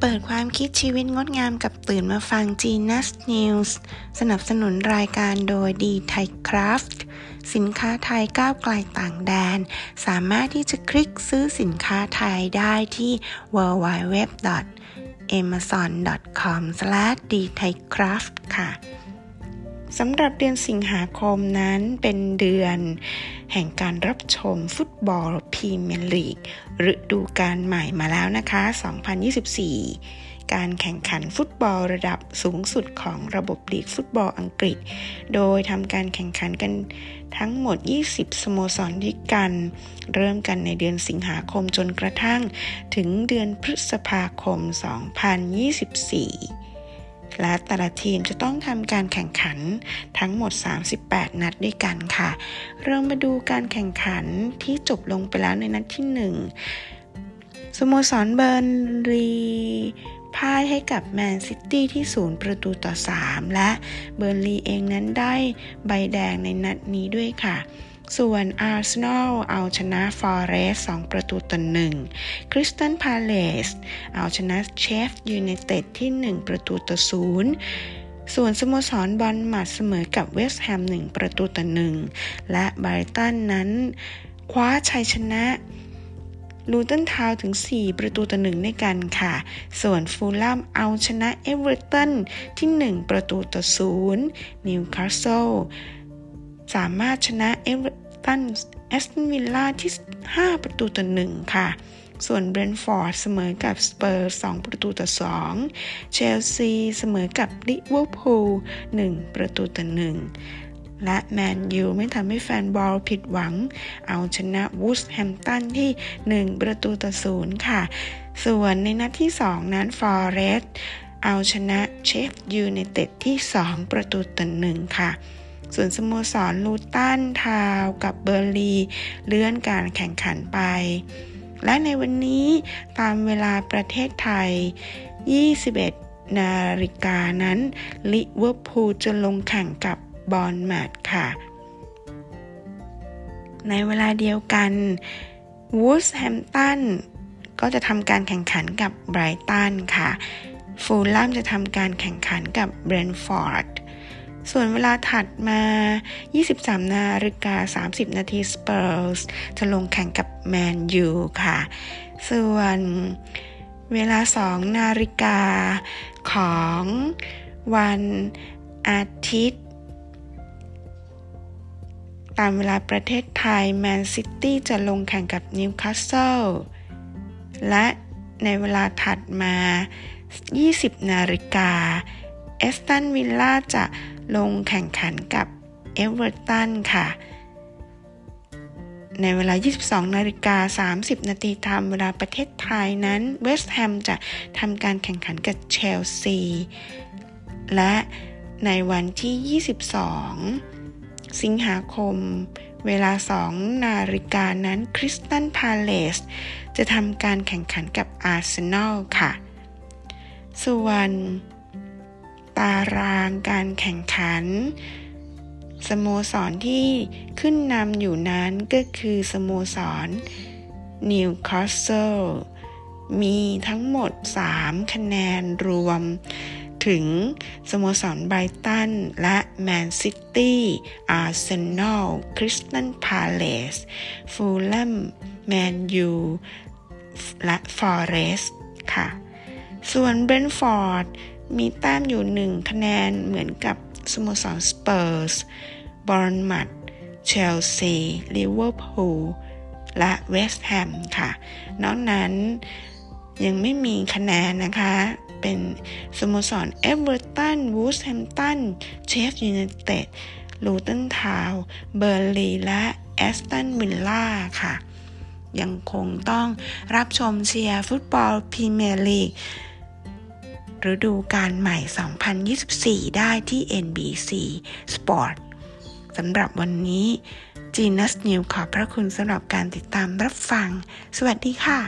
เปิดความคิดชีวิตงดงามกับตื่นมาฟัง Genius News สนับสนุนรายการโดยดีไทยคราฟต์สินค้าไทยก้าวไกลต่างแดน สามารถที่จะคลิกซื้อสินค้าไทยได้ที่ www.amazon.com/dthaicraft ค่ะ สำหรับเดือนสิงหาคมนั้นเป็นเดือนแห่งการรับชมฟุตบอลพรีเมียร์ลีกฤดูกาลใหม่มาแล้วนะคะ 2024 การแข่งขันฟุตบอลระดับสูงสุดของระบบลีกฟุตบอลอังกฤษ โดยทำการแข่งขันกันทั้งหมด 20 สโมสรด้วยกัน เริ่มกันในเดือนสิงหาคมจนกระทั่งถึงเดือนพฤษภาคม 2024 และแต่ละทีมจะต้องทำการแข่งขันทั้งหมด 38 นัดด้วยกันค่ะ เรามาดูการแข่งขันที่จบลงไปแล้วในนัดที่ 1 สโมสรเบิร์นลีพ่ายให้กับแมนซิตี้ที่ศูนย์ประตูต่อ 3 และเบิร์นลีเองนั้นได้ใบแดงในนัดนี้ด้วยค่ะ ส่วนอาร์เซนอลเอาชนะฟอเรสต์2ประตูต่อ1คริสตัลพาเลซเอาชนะเชฟยูไนเต็ดที่1ประตูต่อ0ส่วนสโมสรบอร์นมัธเสมอกับเวสต์แฮม1ประตูต่อ1และไบรตันนั้นคว้าชัยชนะลูตันทาวน์ถึง 4 ประตูต่อหนึ่งด้วยกันค่ะ ส่วนฟูแล่มเอาชนะเอเวอร์ตันที่ 1 ประตูต่อ0นิวคาสเซิล สามารถชนะเอเวอร์ตันแอสตันวิลล่าที่ 5 ประตูต่อ1ค่ะ ส่วนเบรนฟอร์ดเสมอกับสเปอร์ส2ประตูต่อ2เชลซีเสมอกับลิเวอร์พูล1ประตูต่อ1และแมนยูไม่ทำให้แฟนบอลผิดหวัง เอาชนะวูล์ฟแฮมป์ตันที่ 1 ประตูต่อ0ค่ะ ส่วนในนัดที่ 2 นั้นฟอเรสต์เอาชนะเชฟยูไนเต็ดที่ 2 ประตูต่อ1ค่ะ ส่วนสโมสรลูตันทาวน์กับเบิร์นลีเลื่อนการแข่งขันไป และในวันนี้ตามเวลาประเทศไทย 21 นาฬิกานั้นลิเวอร์พูลจะลงแข่งกับบอร์นมัธค่ะ ในเวลาเดียวกันวูล์ฟแฮมป์ตันก็จะทำการแข่งขันกับไบรตันค่ะ ฟูแล่มจะทำการแข่งขันกับเบรนฟอร์ด ส่วนเวลาถัดมา 23 นาฬิกา 30 นาทีสเปอร์สจะลงแข่งกับแมนยูค่ะ ส่วนเวลา 2 นาฬิกาของวันอาทิตย์ ตามเวลาประเทศไทยแมนซิตี้จะลงแข่งกับนิวคาสเซิลและในเวลาถัดมา 20 นาฬิกา แอสตันวิลล่าจะลงแข่งขันกับเอเวอร์ตันค่ะ ในเวลา 22 นาฬิกา 30 นาทีตามเวลาประเทศไทยนั้นเวสต์แฮมจะทำการแข่งขันกับเชลซี และในวันที่ 22 สิงหาคม เวลา 2 นาฬิกานั้นคริสตันพาเลสจะทำการแข่งขันกับอาร์เซนอลค่ะ ส่วน ตารางการแข่งขัน สโมสรที่ขึ้นนำอยู่นั้นก็คือสโมสรนิวคาสเซิลมีทั้งหมด 3 คะแนนรวม ถึงสโมสรไบรตัน และแมนซิตี้อาร์เซนอลคริสตัลพาเลซฟูแล่มแมนยูและฟอเรสต์ค่ะ ส่วนเบรนฟอร์ด มีแต้มอยู่หนึ่งคะแนนเหมือนกับสโมสรสเปอร์ส บอร์นมัธเชลซี ลิเวอร์พูล และเวสต์แฮมค่ะ นอกนั้นยังไม่มีคะแนนนะคะ เป็นสโมสรเอเวอร์ตัน วูล์ฟแฮมป์ตัน เชฟยูไนเต็ด ลูตันทาวน์ เบิร์นลีและแอสตันวิลล่าค่ะ ยังคงต้องรับชมเชียร์ฟุตบอลพรีเมียร์ลีก ฤดูการใหม่ 2024 ได้ที่ NBC Sport สำหรับวันนี้จีนัสนิวขอบพระคุณสำหรับการติดตามรับฟัง สวัสดีค่ะ